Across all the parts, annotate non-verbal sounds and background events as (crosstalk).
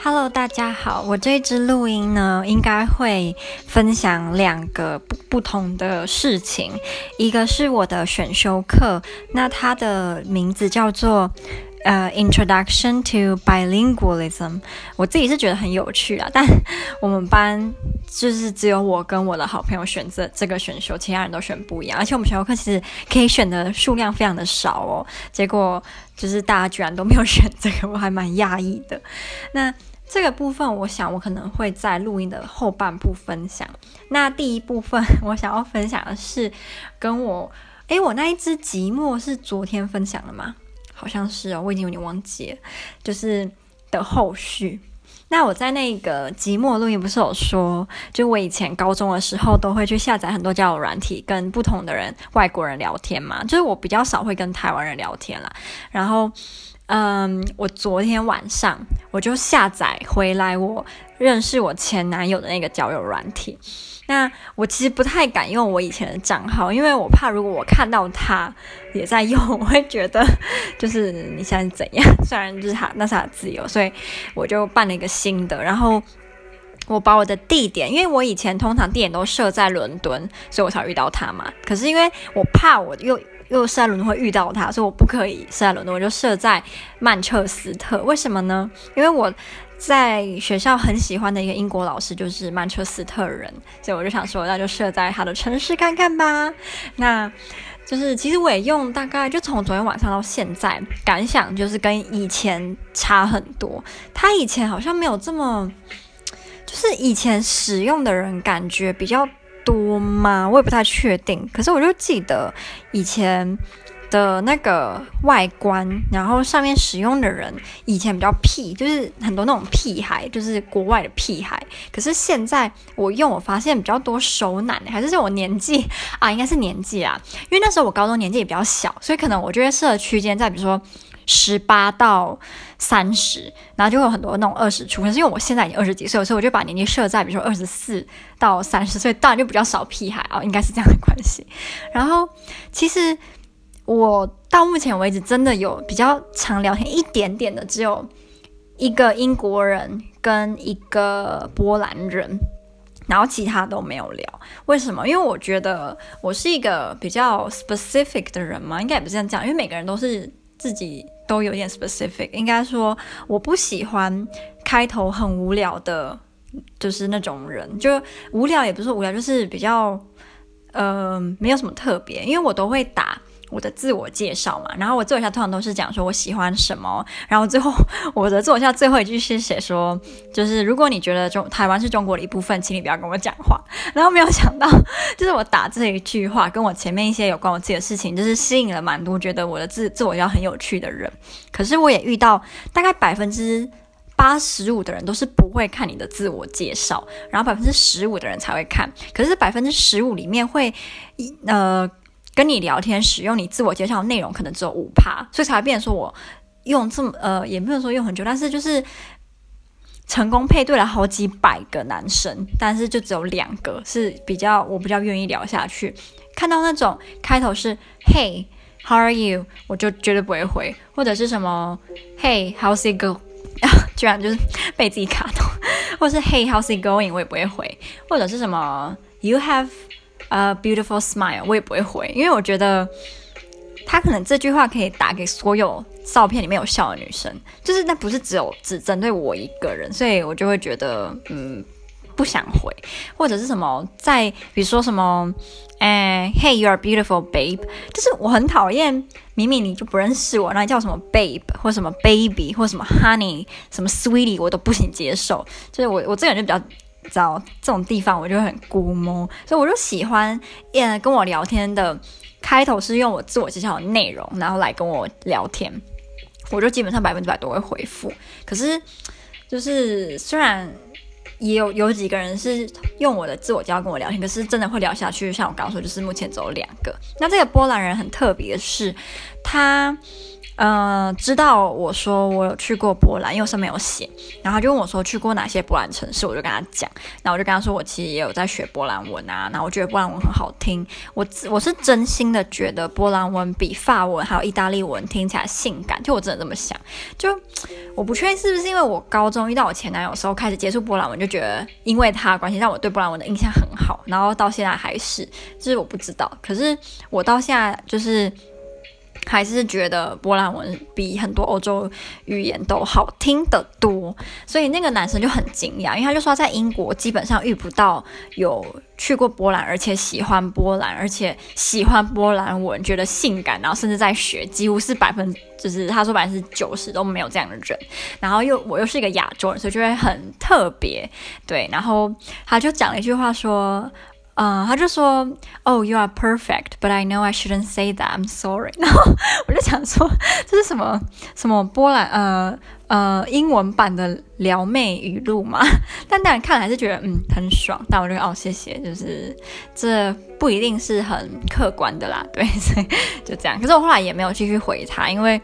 Hello，大家好。我这支录音呢，应该会分享两个不不同的事情。一个是我的选修课，那它的名字叫做呃、，Introduction to Bilingualism。我自己是觉得很有趣啊，但我们班就是只有我跟我的好朋友选择这个选修，其他人都选不一样。而且我们选修课其实可以选的数量非常的少哦，结果。就是大家居然都没有选这个，我还蛮讶异的。那这个部分，我想我可能会在录音的后半部分享。那第一部分，我想要分享的是跟我，诶，我那一支寂寞是昨天分享的吗？好像是哦，我已经有点忘记了。就是的后续。那我在那个寂寞录音不是有说，就我以前高中的时候都会去下载很多交友软体，跟不同的人、外国人聊天嘛。就是我比较少会跟台湾人聊天啦。然后，嗯，我昨天晚上我就下载回来我认识我前男友的那个交友软体。那我其实不太敢用我以前的账号，因为我怕如果我看到他也在用，(laughs) 我会觉得就是你现在怎样？虽然就是他那是他自由，所以我就办了一个新的。然后我把我的地点，因为我以前通常地点都设在伦敦，所以我才遇到他嘛。可是因为我怕我又又设在伦敦会遇到他，所以我不可以设在伦敦，我就设在曼彻斯特。为什么呢？因为我。在学校很喜欢的一个英国老师就是曼彻斯特人，所以我就想说，那就设在他的城市看看吧。那就是其实我也用大概就从昨天晚上到现在，感想就是跟以前差很多。他以前好像没有这么，就是以前使用的人感觉比较多吗？我也不太确定。可是我就记得以前。的那个外观，然后上面使用的人以前比较屁，就是很多那种屁孩，就是国外的屁孩。可是现在我用，我发现比较多熟男，还是是我年纪啊，应该是年纪啊，因为那时候我高中年纪也比较小，所以可能我就会设区间在比如说十八到三十，然后就会有很多那种二十出。可是因为我现在已经二十几岁，所以我就把年纪设在比如说二十四到三十岁，当然就比较少屁孩啊，应该是这样的关系。然后其实。我到目前为止真的有比较常聊天一点点的，只有一个英国人跟一个波兰人，然后其他都没有聊。为什么？因为我觉得我是一个比较 specific 的人嘛，应该也不是这样讲，因为每个人都是自己都有点 specific。应该说我不喜欢开头很无聊的，就是那种人，就无聊也不是无聊，就是比较呃没有什么特别，因为我都会打。我的自我介绍嘛，然后我自我介绍通常都是讲说我喜欢什么，然后最后 (laughs) 我的自我介绍最后一句是写说，就是如果你觉得中台湾是中国的一部分，请你不要跟我讲话。然后没有想到，(laughs) 就是我打这一句话，跟我前面一些有关我自己的事情，就是吸引了蛮多觉得我的自自我介绍很有趣的人。可是我也遇到大概百分之八十五的人都是不会看你的自我介绍，然后百分之十五的人才会看。可是百分之十五里面会，呃。跟你聊天使用你自我介绍的内容可能只有五趴，所以才变说我用这么呃，也没有说用很久，但是就是成功配对了好几百个男生，但是就只有两个是比较我比较愿意聊下去。看到那种开头是 Hey how are you，我就绝对不会回，或者是什么 Hey how's it go，(laughs) 居然就是被自己卡到，或者是 Hey how's it going，我也不会回，或者是什么 You have。呃、，beautiful smile，我也不会回，因为我觉得他可能这句话可以打给所有照片里面有笑的女生，就是那不是只有只针对我一个人，所以我就会觉得嗯不想回，或者是什么在比如说什么，哎，Hey，you are beautiful babe，就是我很讨厌明明你就不认识我，那叫什么 babe 或什么 baby 或什么 honey 什么 sweetie，我都不行接受，就是我我这个人就比较。找这种地方我就很估摸，所以我就喜欢，嗯，跟我聊天的开头是用我自我介绍的内容，然后来跟我聊天，我就基本上百分之百都会回复。可是，就是虽然也有有几个人是用我的自我介绍跟我聊天，可是真的会聊下去，像我刚刚说，就是目前只有两个。那这个波兰人很特别的是，他呃，知道我说我有去过波兰，因为上面有写，然后他就问我说去过哪些波兰城市，我就跟他讲，然后我就跟他说我其实也有在学波兰文啊，然后我觉得波兰文很好听，我我是真心的觉得波兰文比法文还有意大利文听起来性感，就我真的这么想，就我不确定是不是因为我高中遇到我前男友时候开始接触波兰文，就觉得因为他的关系让我对波兰文的印象很好，然后到现在还是，就是我不知道，可是我到现在就是。还是觉得波兰文比很多欧洲语言都好听得多，所以那个男生就很惊讶，因为他就说在英国基本上遇不到有去过波兰，而且喜欢波兰，而且喜欢波兰文，觉得性感，然后甚至在学，几乎是百分，就是他说百分之九十都没有这样的人。然后又我又是一个亚洲人，所以就会很特别，对。然后他就讲了一句话说。嗯，他就说，Oh, you are perfect, but I know I shouldn't say that. I'm sorry. (laughs) 然后我就想说，这是什么什么波兰呃呃英文版的撩妹语录嘛？(laughs) 但当然看还是觉得嗯很爽。但我就哦谢谢，就是这不一定是很客观的啦，对，所以 (laughs) 就这样。可是我后来也没有继续回他，因为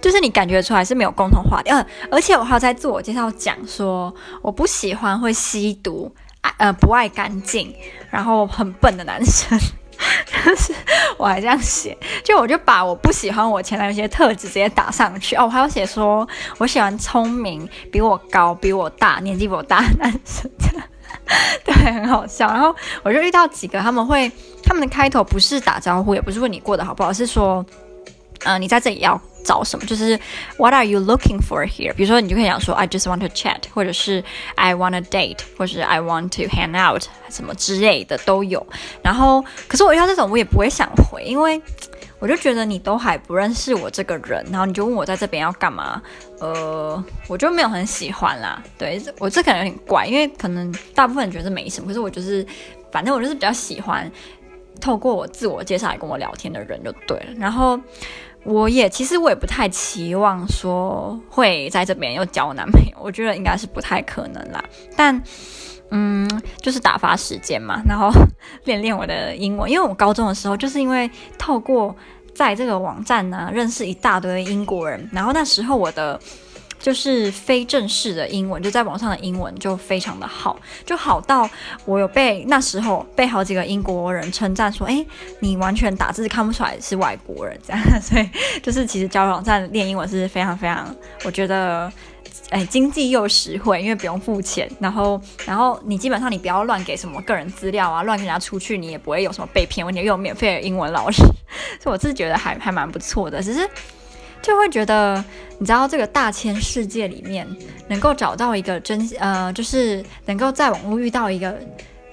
就是你感觉出来是没有共同话题。呃，而且我还要在自我介绍讲说，我不喜欢会吸毒。爱呃不爱干净，然后很笨的男生，就是我还这样写，就我就把我不喜欢我前男友一些特质直接打上去哦，我还要写说我喜欢聪明、比我高、比我大、年纪比我大的男生，(laughs) 对，很好笑。然后我就遇到几个，他们会他们的开头不是打招呼，也不是问你过得好不好，是说，嗯、呃，你在这里要。找什么？就是 What are you looking for here？比如说，你就可以讲说 I just want to chat，或者是 I want a date，或者是 I want to hang out，什么之类的都有。然后，可是我遇到这种，我也不会想回，因为我就觉得你都还不认识我这个人，然后你就问我在这边要干嘛？呃，我就没有很喜欢啦。对，我这可能有点怪，因为可能大部分人觉得没什么，可是我就是，反正我就是比较喜欢透过我自我介绍来跟我聊天的人就对了。然后。我也其实我也不太期望说会在这边又交男朋友，(laughs) 我觉得应该是不太可能啦。但嗯，就是打发时间嘛，(laughs) 然后练练我的英文。因为我高中的时候就是因为透过在这个网站呢认识一大堆英国人，然后那时候我的。就是非正式的英文，就在网上的英文就非常的好，就好到我有被那时候被好几个英国人称赞说，诶，你完全打字看不出来是外国人这样，所以就是其实交友网站练英文是非常非常，我觉得，诶，经济又实惠，因为不用付钱，然后然后你基本上你不要乱给什么个人资料啊，乱跟人家出去，你也不会有什么被骗问题，又有免费的英文老师，所以我自己觉得还还蛮不错的，只是。就会觉得，你知道这个大千世界里面，能够找到一个真呃，就是能够在网络遇到一个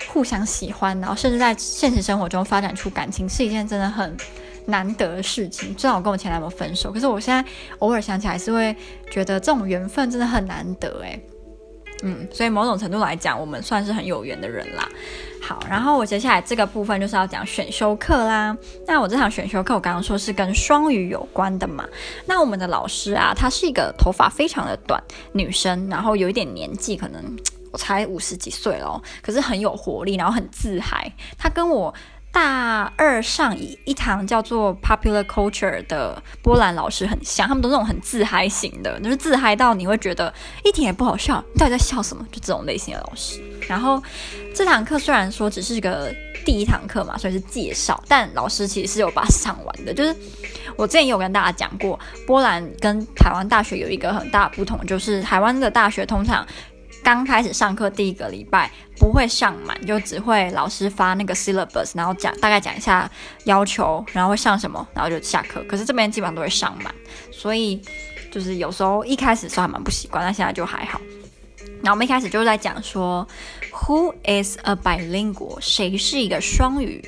互相喜欢，然后甚至在现实生活中发展出感情，是一件真的很难得的事情。虽然我跟我前男友分手，可是我现在偶尔想起来，是会觉得这种缘分真的很难得诶。嗯，所以某种程度来讲，我们算是很有缘的人啦。好，然后我接下来这个部分就是要讲选修课啦。那我这场选修课，我刚刚说是跟双语有关的嘛。那我们的老师啊，她是一个头发非常的短女生，然后有一点年纪，可能我才五十几岁了，可是很有活力，然后很自嗨。她跟我。大二上一堂叫做 Popular Culture 的波兰老师很像，他们都那种很自嗨型的，就是自嗨到你会觉得一点也不好笑，你到底在笑什么？就这种类型的老师。然后这堂课虽然说只是个第一堂课嘛，所以是介绍，但老师其实是有把它上完的。就是 (laughs) 我之前有跟大家讲过，波兰跟台湾大学有一个很大不同，就是台湾的大学通常。刚开始上课第一个礼拜不会上满，就只会老师发那个 syllabus，然后讲大概讲一下要求，然后会上什么，然后就下课。可是这边基本上都会上满，所以就是有时候一开始算还蛮不习惯，但现在就还好。然后我们一开始就在讲说，Who is a bilingual？谁是一个双语？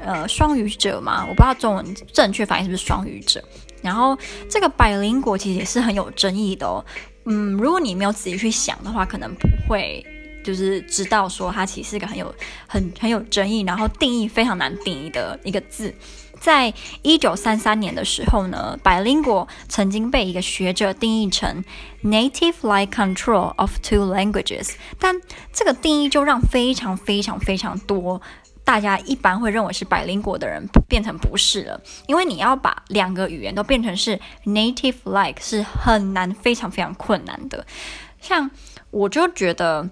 呃，双语者嘛，我不知道中文正确翻译是不是双语者。然后这个 bilingual 其实也是很有争议的哦。嗯，如果你没有仔细去想的话，可能不会就是知道说它其实是个很有很很有争议，然后定义非常难定义的一个字。在一九三三年的时候呢，bilingual 曾经被一个学者定义成 native-like control of two languages，但这个定义就让非常非常非常多大家一般会认为是百灵果的人变成不是了，因为你要把两个语言都变成是 native like 是很难，非常非常困难的。像我就觉得。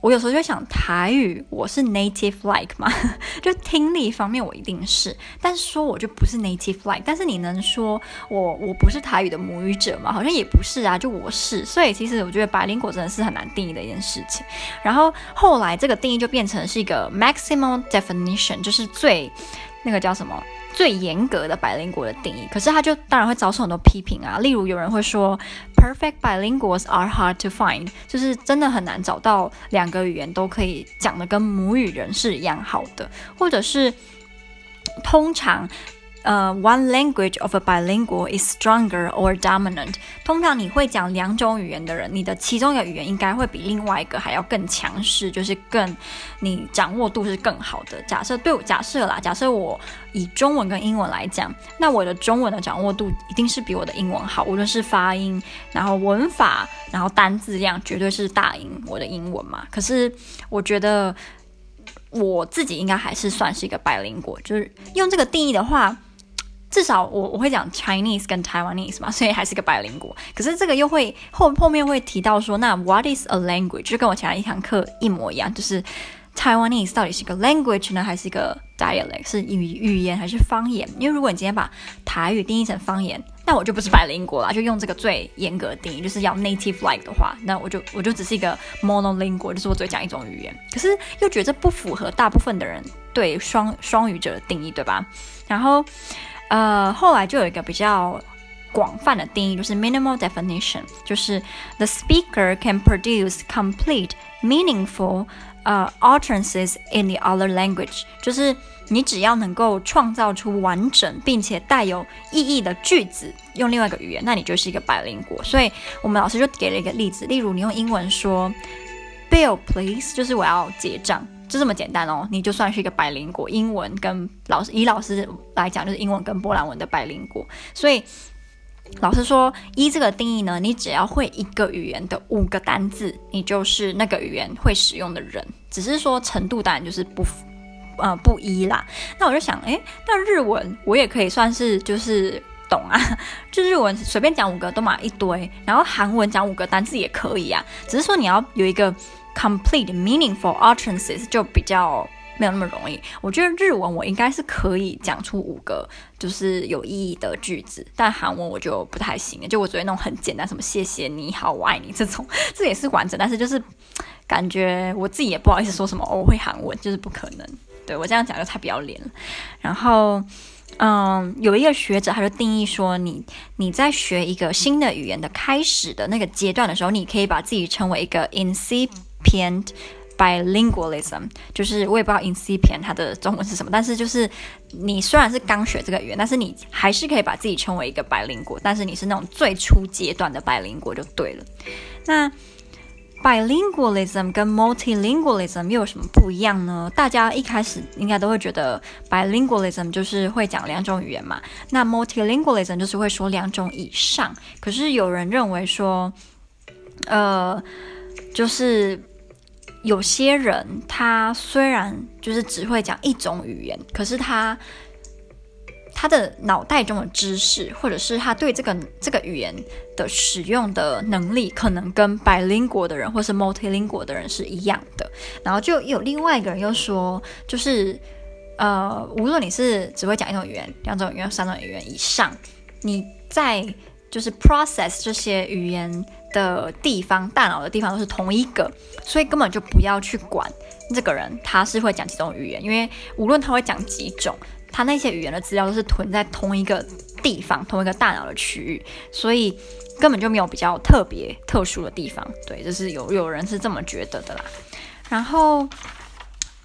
我有时候就想台语，我是 native like 嘛，(laughs) 就听一方面我一定是，但是说我就不是 native like，但是你能说我我不是台语的母语者吗？好像也不是啊，就我是，所以其实我觉得百灵果真的是很难定义的一件事情。然后后来这个定义就变成是一个 maximum definition，就是最那个叫什么？最严格的百灵果的定义，可是他就当然会遭受很多批评啊。例如有人会说，perfect bilinguals are hard to find，就是真的很难找到两个语言都可以讲的跟母语人是一样好的，或者是通常。呃、，one language of a bilingual is stronger or dominant。通常你会讲两种语言的人，你的其中一个语言应该会比另外一个还要更强势，就是更你掌握度是更好的。假设对，假设啦，假设我以中文跟英文来讲，那我的中文的掌握度一定是比我的英文好，无论是发音，然后文法，然后单字量，绝对是大赢我的英文嘛。可是我觉得我自己应该还是算是一个白领果，就是用这个定义的话。至少我我会讲 Chinese 跟 Taiwanese 嘛，所以还是个百灵国。可是这个又会后后面会提到说，那 What is a language？就跟我前一堂课一模一样，就是 Taiwanese 到底是个 language 呢，还是一个 dialect？是语语言还是方言？因为如果你今天把台语定义成方言，那我就不是百灵国了。就用这个最严格的定义，就是要 native like 的话，那我就我就只是一个 monolingual，就是我只讲一种语言。可是又觉得这不符合大部分的人对双双语者的定义，对吧？然后。呃，后来就有一个比较广泛的定义，就是 minimal definition，就是 the speaker can produce complete, meaningful, 呃、uh, utterances in the other language，就是你只要能够创造出完整并且带有意义的句子，用另外一个语言，那你就是一个百灵果。所以我们老师就给了一个例子，例如你用英文说 bill please，就是我要结账。就这么简单哦，你就算是一个百灵果，英文跟老师以老师来讲，就是英文跟波兰文的百灵果。所以老师说，依这个定义呢，你只要会一个语言的五个单字，你就是那个语言会使用的人。只是说程度当然就是不呃不一啦。那我就想，诶，那日文我也可以算是就是懂啊，(laughs) 就日文随便讲五个都嘛一堆，然后韩文讲五个单字也可以啊。只是说你要有一个。Complete meaningful utterances 就比较没有那么容易。我觉得日文我应该是可以讲出五个就是有意义的句子，但韩文我就不太行。就我觉得那种很简单，什么谢谢你好，我爱你这种，(laughs) 这也是完整，但是就是感觉我自己也不好意思说什么，我会韩文，就是不可能。对，我这样讲就太不要脸了。然后，嗯，有一个学者他就定义说你，你在学一个新的语言的开始的那个阶段的时候，你可以把自己称为一个 incipient bilingualism，就是我也不知道 incipient 它的中文是什么，但是就是你虽然是刚学这个语言，但是你还是可以把自己称为一个百灵果，但是你是那种最初阶段的百灵果就对了。那 bilingualism 跟 multilingualism 又有什么不一样呢？大家一开始应该都会觉得 bilingualism 就是会讲两种语言嘛，那 multilingualism 就是会说两种以上。可是有人认为说，呃。就是有些人，他虽然就是只会讲一种语言，可是他他的脑袋中的知识，或者是他对这个这个语言的使用的能力，可能跟 bilingual 的人或是 multilingual 的人是一样的。然后就有另外一个人又说，就是呃，无论你是只会讲一种语言、两种语言、三种语言以上，你在就是 process 这些语言。的地方，大脑的地方都是同一个，所以根本就不要去管这个人他是会讲几种语言，因为无论他会讲几种，他那些语言的资料都是囤在同一个地方，同一个大脑的区域，所以根本就没有比较特别特殊的地方。对，就是有有人是这么觉得的啦。然后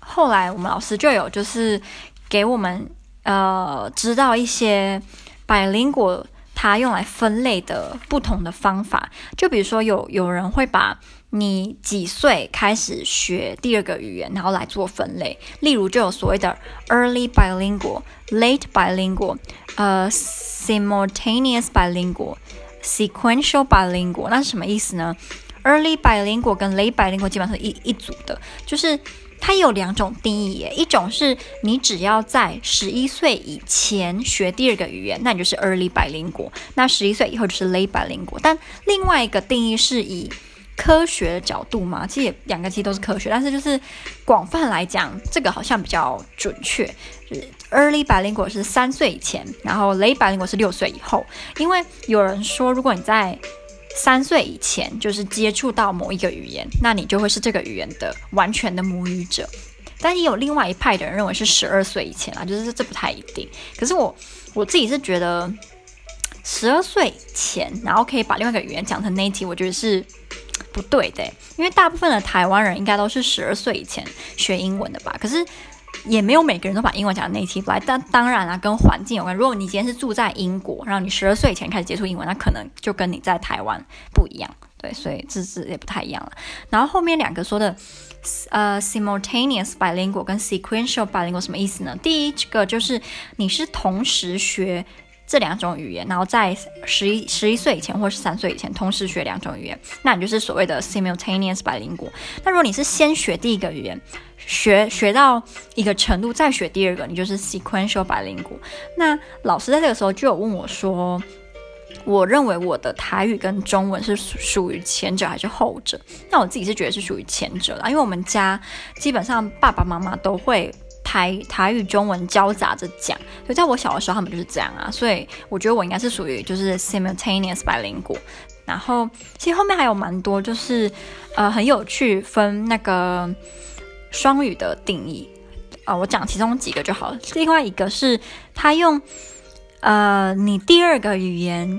后来我们老师就有就是给我们呃知道一些百灵果。它用来分类的不同的方法，就比如说有有人会把你几岁开始学第二个语言，然后来做分类。例如就有所谓的 early bilingual、late bilingual、呃、simultaneous bilingual、sequential bilingual。那是什么意思呢？early bilingual 跟 late bilingual 基本上是一一组的，就是它有两种定义耶，一种是你只要在十一岁以前学第二个语言，那你就是 early 百灵国那十一岁以后就是 late 百灵国。但另外一个定义是以科学的角度嘛，其实两个其实都是科学，但是就是广泛来讲，这个好像比较准确。early 白灵果是三岁以前，然后 late 白灵果是六岁以后。因为有人说，如果你在三岁以前就是接触到某一个语言，那你就会是这个语言的完全的母语者。但也有另外一派的人认为是十二岁以前啊，就是这不太一定。可是我我自己是觉得十二岁前，然后可以把另外一个语言讲成 native，我觉得是不对的。因为大部分的台湾人应该都是十二岁以前学英文的吧？可是。也没有每个人都把英文讲 native 来，但当然啊，跟环境有关。如果你今天是住在英国，然后你十二岁以前开始接触英文，那可能就跟你在台湾不一样，对，所以字字也不太一样了。然后后面两个说的，呃，simultaneous bilingual 跟 sequential bilingual 什么意思呢？第一个就是你是同时学。这两种语言，然后在十一十一岁以前或是三岁以前同时学两种语言，那你就是所谓的 simultaneous bilingual。那如果你是先学第一个语言，学学到一个程度再学第二个，你就是 sequential bilingual。那老师在这个时候就有问我说，我认为我的台语跟中文是属于前者还是后者？那我自己是觉得是属于前者啦，因为我们家基本上爸爸妈妈都会。台台语中文交杂着讲，所以在我小的时候，他们就是这样啊。所以我觉得我应该是属于就是 simultaneous bilingual。然后其实后面还有蛮多，就是呃很有趣分那个双语的定义啊、呃。我讲其中几个就好了。另外一个是他用呃你第二个语言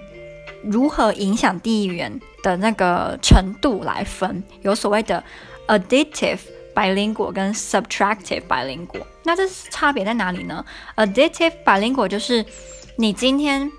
如何影响第一语言的那个程度来分，有所谓的 additive。bilingual 跟 subtractive bilingual，那这是差别在哪里呢？additive bilingual 就是你今天，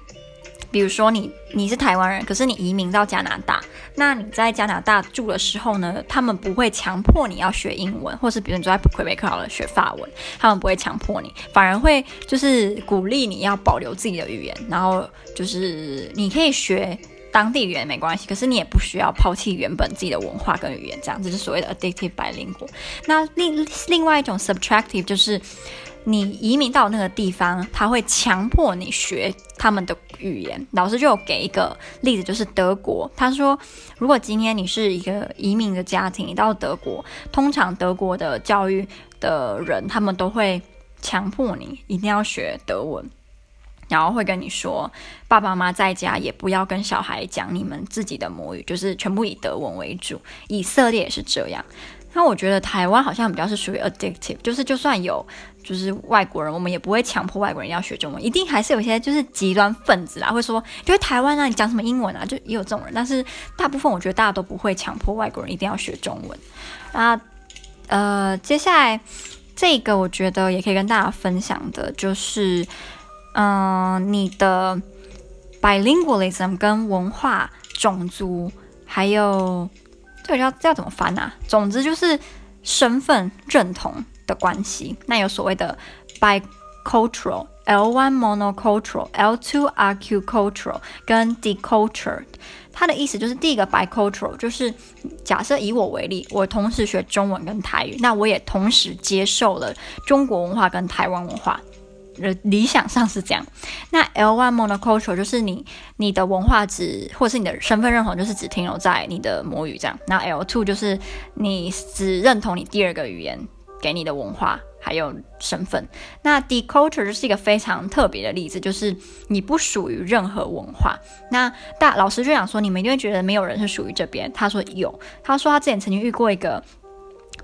比如说你你是台湾人，可是你移民到加拿大，那你在加拿大住的时候呢，他们不会强迫你要学英文，或是比如你在魁北克好了学法文，他们不会强迫你，反而会就是鼓励你要保留自己的语言，然后就是你可以学。当地语言没关系，可是你也不需要抛弃原本自己的文化跟语言，这样这是所谓的 addictive bilingual。那另另外一种 subtractive 就是你移民到那个地方，他会强迫你学他们的语言。老师就有给一个例子，就是德国。他说，如果今天你是一个移民的家庭，你到德国，通常德国的教育的人，他们都会强迫你一定要学德文。然后会跟你说，爸爸妈妈在家也不要跟小孩讲你们自己的母语，就是全部以德文为主。以色列也是这样。那我觉得台湾好像比较是属于 addictive，就是就算有就是外国人，我们也不会强迫外国人要学中文，一定还是有些就是极端分子啊，会说，因为台湾啊，你讲什么英文啊，就也有这种人。但是大部分我觉得大家都不会强迫外国人一定要学中文。那呃，接下来这个我觉得也可以跟大家分享的就是。嗯、你的 bilingualism 跟文化、种族，还有这个要这要怎么翻啊？总之就是身份认同的关系。那有所谓的 bicultural、L one monocultural、L two acucultural 跟 decultured。它的意思就是第一个 bicultural，就是假设以我为例，我同时学中文跟台语，那我也同时接受了中国文化跟台湾文化。理想上是这样，那 L one monocultural 就是你你的文化只或是你的身份认同就是只停留在你的母语这样，那 L two 就是你只认同你第二个语言给你的文化还有身份，那 deculture 是一个非常特别的例子，就是你不属于任何文化。那大老师就想说，你们一定会觉得没有人是属于这边，他说有，他说他之前曾经遇过一个。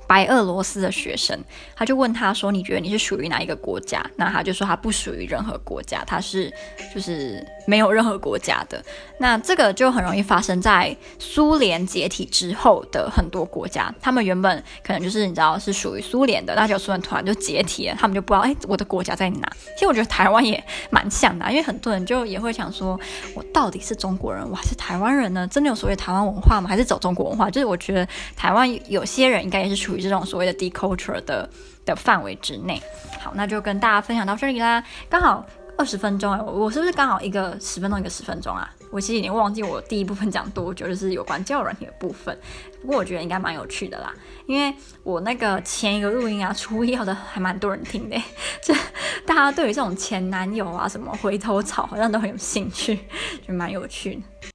白俄罗斯的学生，他就问他说：“你觉得你是属于哪一个国家？”那他就说他不属于任何国家，他是就是没有任何国家的。那这个就很容易发生在苏联解体之后的很多国家，他们原本可能就是你知道是属于苏联的，那就苏联突然就解体了，他们就不知道哎，我的国家在哪？其实我觉得台湾也蛮像的，因为很多人就也会想说，我到底是中国人，我还是台湾人呢？真的有所谓台湾文化吗？还是走中国文化？就是我觉得台湾有些人应该也是属于。这种所谓的 deculture 的的范围之内，好，那就跟大家分享到这里啦。刚好，二十分钟哎，我是不是刚好一个十分钟一个十分钟啊？我其实已经忘记我第一部分讲多久，就是有关交友软体的部分。不过我觉得应该蛮有趣的啦，因为我那个前一个录音啊，出意料的还蛮多人听的，(laughs) 这大家对于这种前男友啊什么回头草好像都很有兴趣，就蛮有趣的。